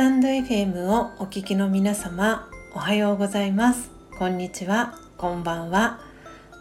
タンド FM をお聞きの皆様おはようございます。こんにちは。こんばんは。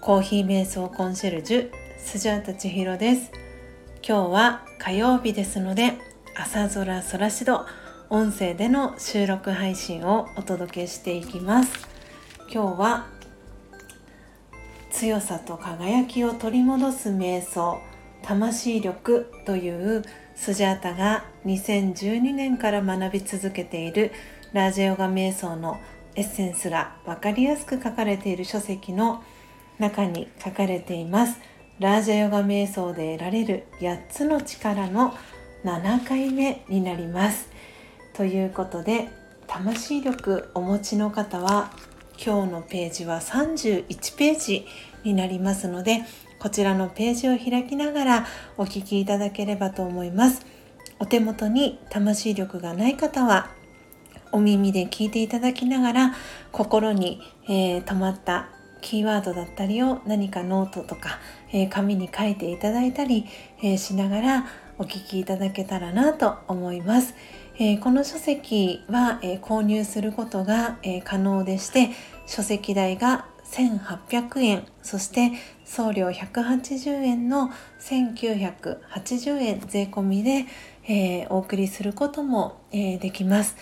コーヒー瞑想コンシェルジュスジャータ千尋です。今日は火曜日ですので朝空空しど音声での収録配信をお届けしていきます。今日は強さと輝きを取り戻す瞑想魂力というスジャータが2012年から学び続けているラージヨガ瞑想のエッセンスが分かりやすく書かれている書籍の中に書かれています。ラージャヨガ瞑想で得られる8つの力の7回目になります。ということで魂力お持ちの方は今日のページは31ページになりますのでこちらのページを開きながらお聞きいただければと思いますお手元に魂力がない方はお耳で聞いていただきながら心に、えー、止まったキーワードだったりを何かノートとか、えー、紙に書いていただいたり、えー、しながらお聞きいただけたらなと思います。えー、この書籍は、え購入することが、え可能でして書籍代が1800円。そして送料180円の1980円税込みで、えー、お送りすることも、えー、できます。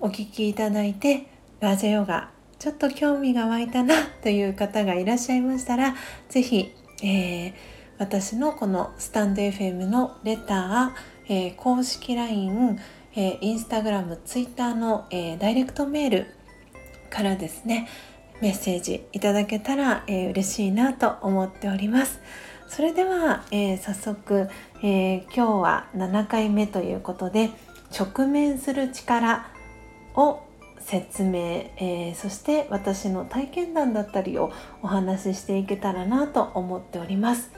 お聞きいただいてラジオヨガちょっと興味が湧いたなという方がいらっしゃいましたら是非、えー、私のこのスタンド FM のレター、えー、公式 LINE、えー、インスタグラム、ツイッターの、えー、ダイレクトメールからですねメッセージいただけたら、えー、嬉しいなと思っております。それでは、えー、早速、えー、今日は7回目ということで直面する力を説明、えー、そして私の体験談だったりをお話ししていけたらなと思っております。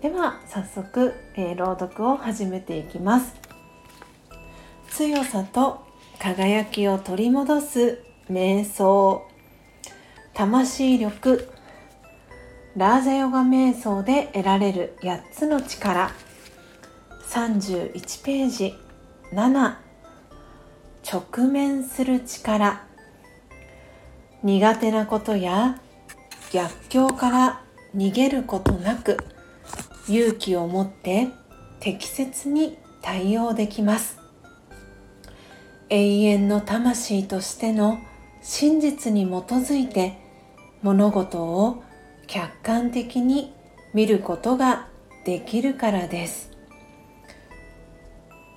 では早速、え朗読を始めていきます。強さと輝きを取り戻す瞑想。魂力ラージャヨガ瞑想で得られる8つの力。31ページ。7直面する力。苦手なことや逆境から逃げることなく勇気を持って適切に対応できます。永遠の魂としての真実に基づいて物事を客観的に見ることができるからです。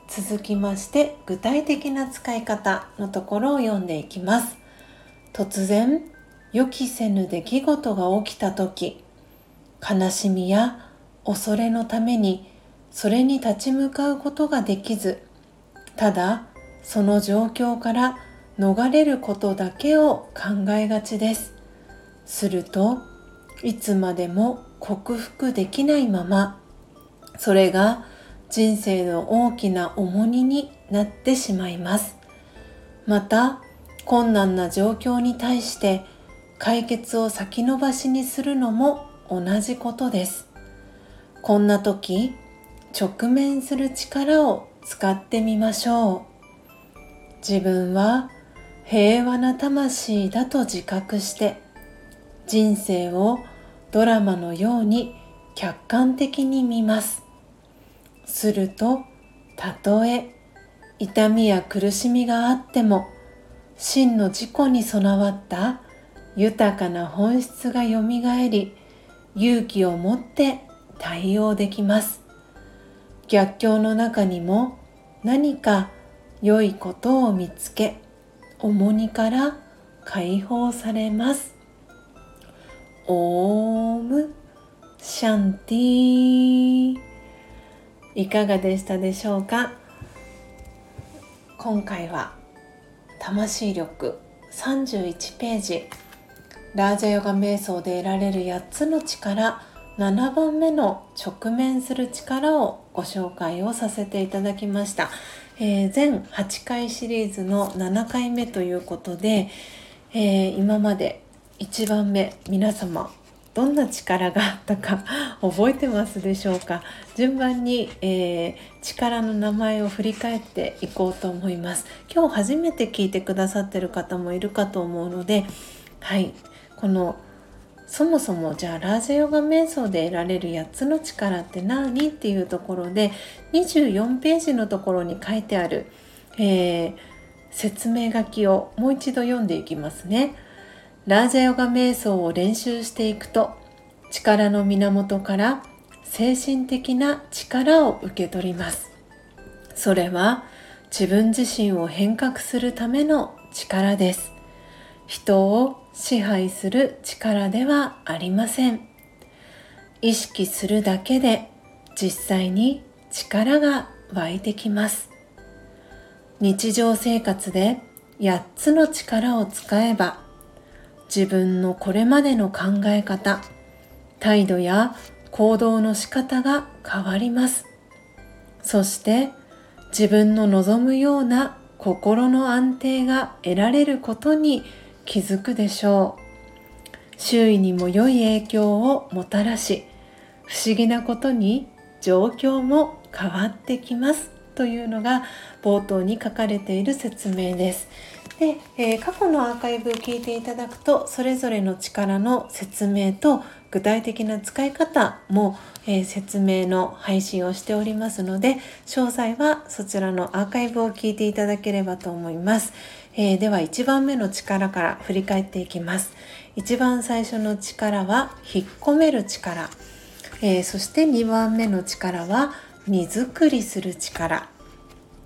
続きまして具体的な使い方のところを読んでいきます。突然予期せぬ出来事が起きた時悲しみや恐れのためにそれに立ち向かうことができずただその状況から逃れることだけを考えがちです。するといつまでも克服できないままそれが人生の大きな重荷になってしまいます。また困難な状況に対して解決を先延ばしにするのも同じことです。こんな時直面する力を使ってみましょう。自分は平和な魂だと自覚して人生をドラマのように客観的に見ます。するとたとえ痛みや苦しみがあっても真の自己に備わった豊かな本質がよみがえり勇気を持って対応できます。逆境の中にも何か良いことを見つけ重荷から解放されます。オーム。シャンティいかがでしたでしょうか？今回は魂力。31ページ。ラージャヨガ瞑想で得られる8つの力。7番目の直面する力をご紹介をさせていただきました、えー、全8回シリーズの7回目ということで、えー、今まで1番目皆様どんな力があったか覚えてますでしょうか？順番に、えー、力の名前を振り返っていこうと思います。今日初めて聞いてくださってる方もいるかと思うのではい。このそもそもじゃあラージヨガ瞑想で得られる8つの力って何？っていうところで24ページのところに書いてある、えー、説明書きをもう一度読んでいきますね。ラージャヨガ瞑想を練習していくと力の源から精神的な力を受け取ります。それは自分自身を変革するための力です。人を支配する力ではありません。意識するだけで実際に力が湧いてきます。日常生活で8つの力を使えば自分のこれまでの考え方態度や行動の仕方が変わります。そして自分の望むような心の安定が得られることに気づくでしょう。周囲にも良い影響をもたらし不思議なことに状況も変わってきますというのが冒頭に書かれている説明です。で、えー、過去のアーカイブを聞いていただくとそれぞれの力の説明と具体的な使い方も、えー、説明の配信をしておりますので詳細はそちらのアーカイブを聞いていただければと思います、えー、では1番目の力から振り返っていきます。一番最初の力は引っ込める力、えそして2番目の力は荷造りする力。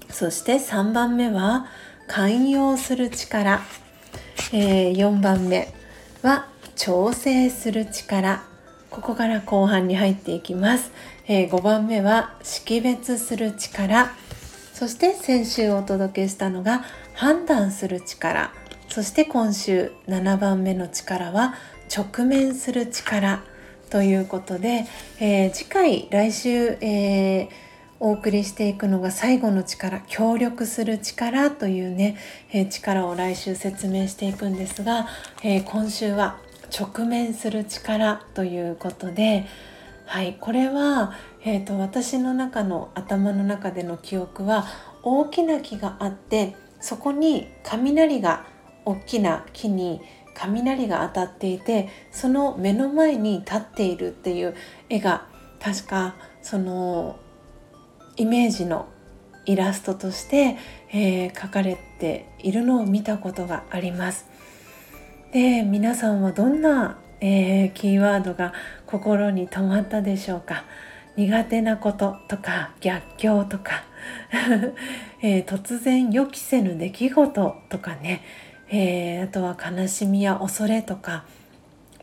そして3番目は寛容する力、えー、4番目は調整する力。ここから後半に入っていきます、えー、5番目は識別する力。そして先週お届けしたのが判断する力。そして今週7番目の力は直面する力ということで、えー、次回来週、えーお送りしていくのが最後の力協力する力というね、えー、力を来週説明していくんですが、えー、今週は直面する力ということではいこれは、えーと、私の中の頭の中での記憶は大きな木があってそこに雷が大きな木に雷が当たっていてその目の前に立っているっていう絵が確かそのイメージのイラストとして、えー、描かれているのを見たことがあります。で皆さんはどんな、えー、キーワードが心に留まったでしょうか？苦手なこととか逆境とか、えー、突然予期せぬ出来事とかね、えー、あとは悲しみや恐れとか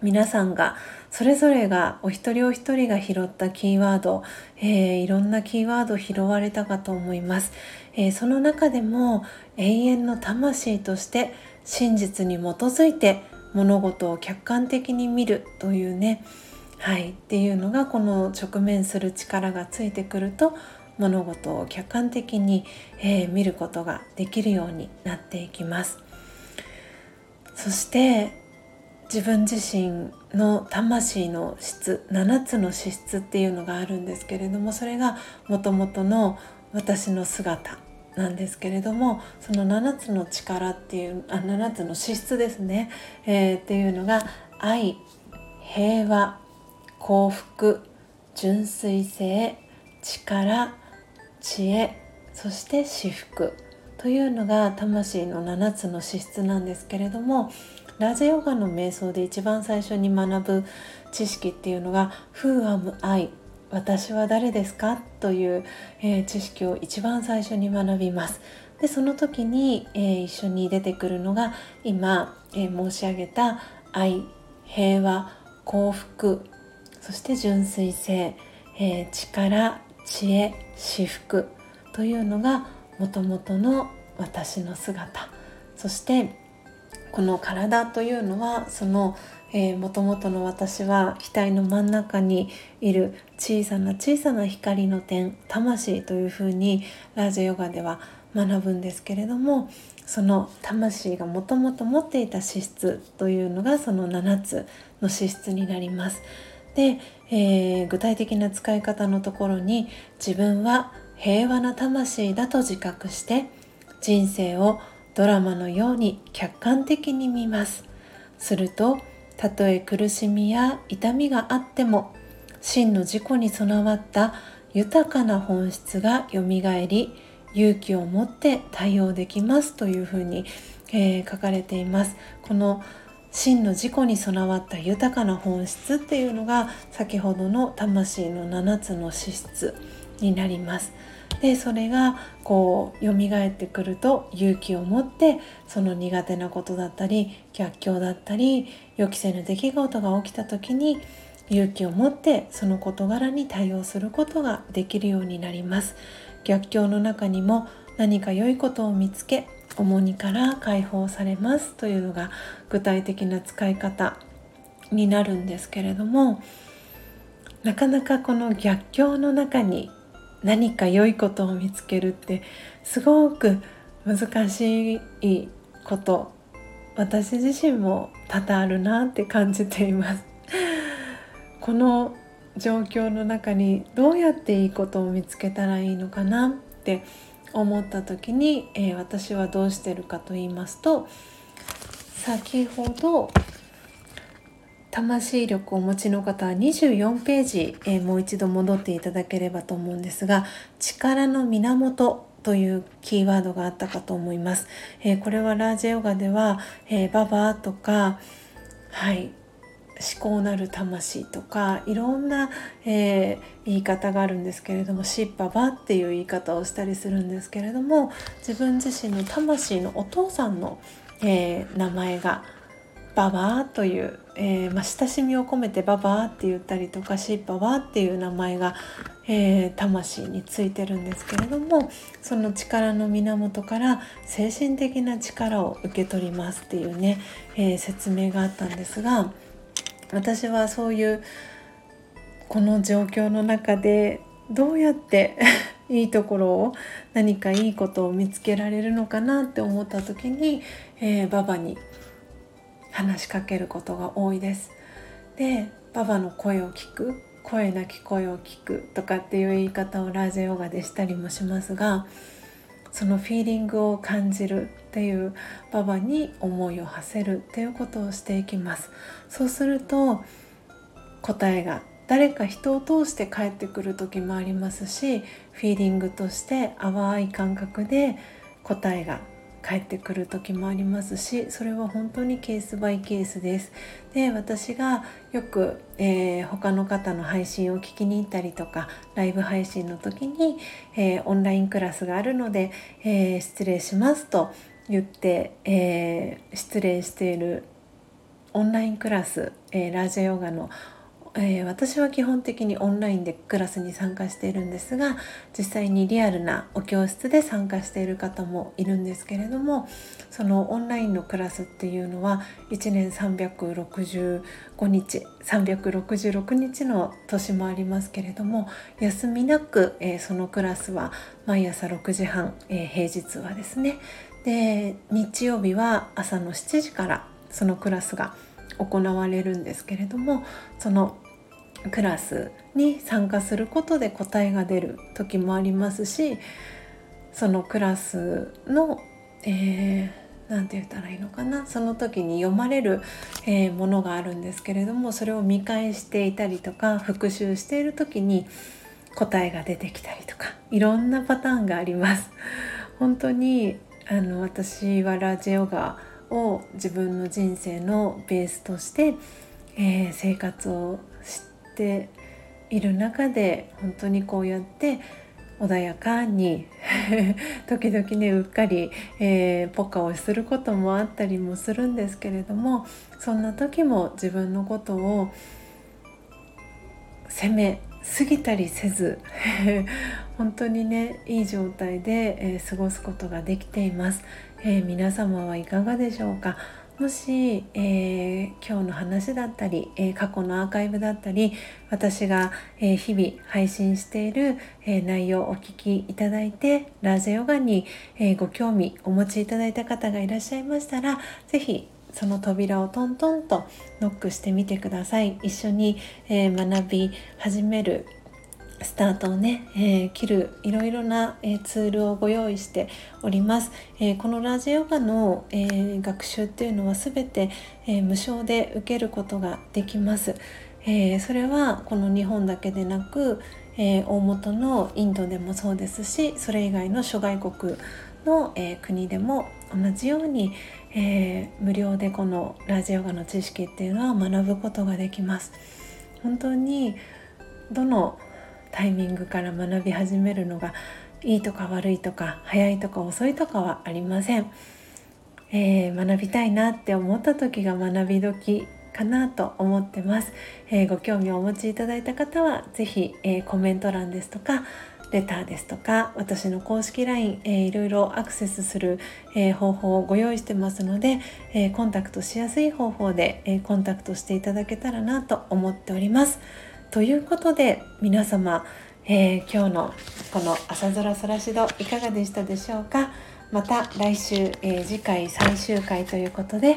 皆さんがそれぞれがお一人お一人が拾ったキーワード、えー、いろんなキーワードを拾われたかと思います、えー、その中でも永遠の魂として真実に基づいて物事を客観的に見るというねはいっていうのがこの直面する力がついてくると物事を客観的に、えー、見ることができるようになっていきます。そして自分自身の魂の質7つの資質っていうのがあるんですけれどもそれがもともとの私の姿なんですけれどもその7つの力っていうあ7つの資質ですね、えー、っていうのが愛平和幸福純粋性力知恵そして至福というのが魂の7つの資質なんですけれどもラジヨガの瞑想で一番最初に学ぶ知識っていうのが「Who am I?」私は誰ですか？という、えー、知識を一番最初に学びます。でその時に、えー、一緒に出てくるのが今、えー、申し上げた愛平和幸福そして純粋性、え力知恵至福というのがもともとの私の姿そしてこの体というのはそのもともとの私は額の真ん中にいる小さな小さな光の点魂というふうにラージヨガでは学ぶんですけれどもその魂がもともと持っていた資質というのがその7つの資質になります。で、えー、具体的な使い方のところに自分は平和な魂だと自覚して人生をドラマのように客観的に見ます。するとたとえ苦しみや痛みがあっても真の自己に備わった豊かな本質がよみがえり勇気を持って対応できますというふうに、えー、書かれています。この真の自己に備わった豊かな本質っていうのが先ほどの魂の7つの資質になります。でそれがこう蘇ってくると勇気を持ってその苦手なことだったり逆境だったり予期せぬ出来事が起きた時に勇気を持ってその事柄に対応することができるようになります。逆境の中にも何か良いことを見つけ重荷から解放されますというのが具体的な使い方になるんですけれどもなかなかこの逆境の中に何か良いことを見つけるってすごく難しいこと。私自身も多々あるなって感じています。この状況の中にどうやっていいことを見つけたらいいのかなって思った時に、えー、私はどうしてるかと言いますと先ほど魂力をお持ちの方は24ページ、えー、もう一度戻っていただければと思うんですが力の源というキーワードがあったかと思います。えー、これはラージェヨガでは、えー、ババとかはい思考なる魂とかいろんな、えー、言い方があるんですけれどもシッパバっていう言い方をしたりするんですけれども自分自身の魂のお父さんの、えー、名前がババアという、えー、まあ、親しみを込めてババアって言ったりとかシッパバっていう名前が、えー、魂についてるんですけれどもその力の源から精神的な力を受け取りますっていうね、えー、説明があったんですが私はそういうこの状況の中でどうやって いいところを何かいいことを見つけられるのかなって思った時に、えー、ババに話しかけることが多いです。でババの声を聞く声なき声を聞くとかっていう言い方をラージェヨガでしたりもしますがそのフィーリングを感じるっていうババに思いを馳せるっていうことをしていきますそうすると答えが誰か人を通して帰ってくる時もありますしフィーリングとして淡い感覚で答えが帰ってくる時もありますしそれは本当にケースバイケースです。で私がよく、えー、他の方の配信を聞きに行ったりとかライブ配信の時に、えー、オンラインクラスがあるので、えー、失礼しますと言って、え失礼しているオンラインクラス、えラージャヨガのえー、私は基本的にオンラインでクラスに参加しているんですが実際にリアルなお教室で参加している方もいるんですけれどもそのオンラインのクラスっていうのは1年365日366日の年もありますけれども休みなく、えー、そのクラスは毎朝6時半、えー、平日はですねで日曜日は朝の7時からそのクラスが行われるんですけれどもそのクラスに参加することで答えが出る時もありますしそのクラスの、えー、て言ったらいいのかなその時に読まれる、えー、ものがあるんですけれどもそれを見返していたりとか復習している時に答えが出てきたりとかいろんなパターンがあります。本当にあの私はラジオがを自分の人生のベースとして、えー、生活をしてている中で本当にこうやって穏やかに 時々ねうっかり、えー、ポカをすることもあったりもするんですけれどもそんな時も自分のことを責め過ぎたりせず 本当にねいい状態で、えー、過ごすことができています、えー、皆様はいかがでしょうか？もし、えー、今日の話だったり、えー、過去のアーカイブだったり私が、えー、日々配信している、え内容をお聞きいただいてラージャヨガに、えご興味お持ちいただいた方がいらっしゃいましたら是非その扉をトントンとノックしてみてください。一緒に、え学び始めるスタートをね、えー、切るいろいろな、えー、ツールをご用意しております、えー、このラジオガの、え学習っていうのは全て、え無償で受けることができます、えそれはこの日本だけでなく、え大元のインドでもそうですしそれ以外の諸外国の、え国でも同じように、え無料でこのラジオガの知識っていうのは学ぶことができます。本当にどのタイミングから学び始めるのがいいとか悪いとか早いとか遅いとかはありません、えー、学びたいなって思った時が学び時かなと思ってます、えー、ご興味をお持ちいただいた方は是非、えー、コメント欄ですとかレターですとか私の公式 LINE、えー、いろいろアクセスする、えー、方法をご用意してますので、えー、コンタクトしやすい方法で、えコンタクトしていただけたらなと思っております。ということで皆様、えー、今日のこの朝空そらしどいかがでしたでしょうか？また来週、えー、次回最終回ということで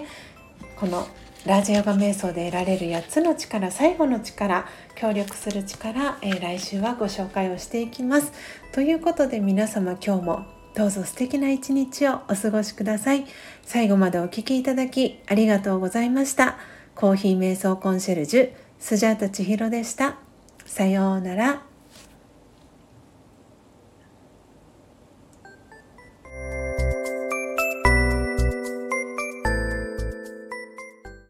このラージヨガ瞑想で得られる8つの力最後の力協力する力、えー、来週はご紹介をしていきます。ということで皆様今日もどうぞ素敵な一日をお過ごしください。最後までお聴きいただきありがとうございました。コーヒー瞑想コンシェルジュスジャータ千尋でした。さようなら。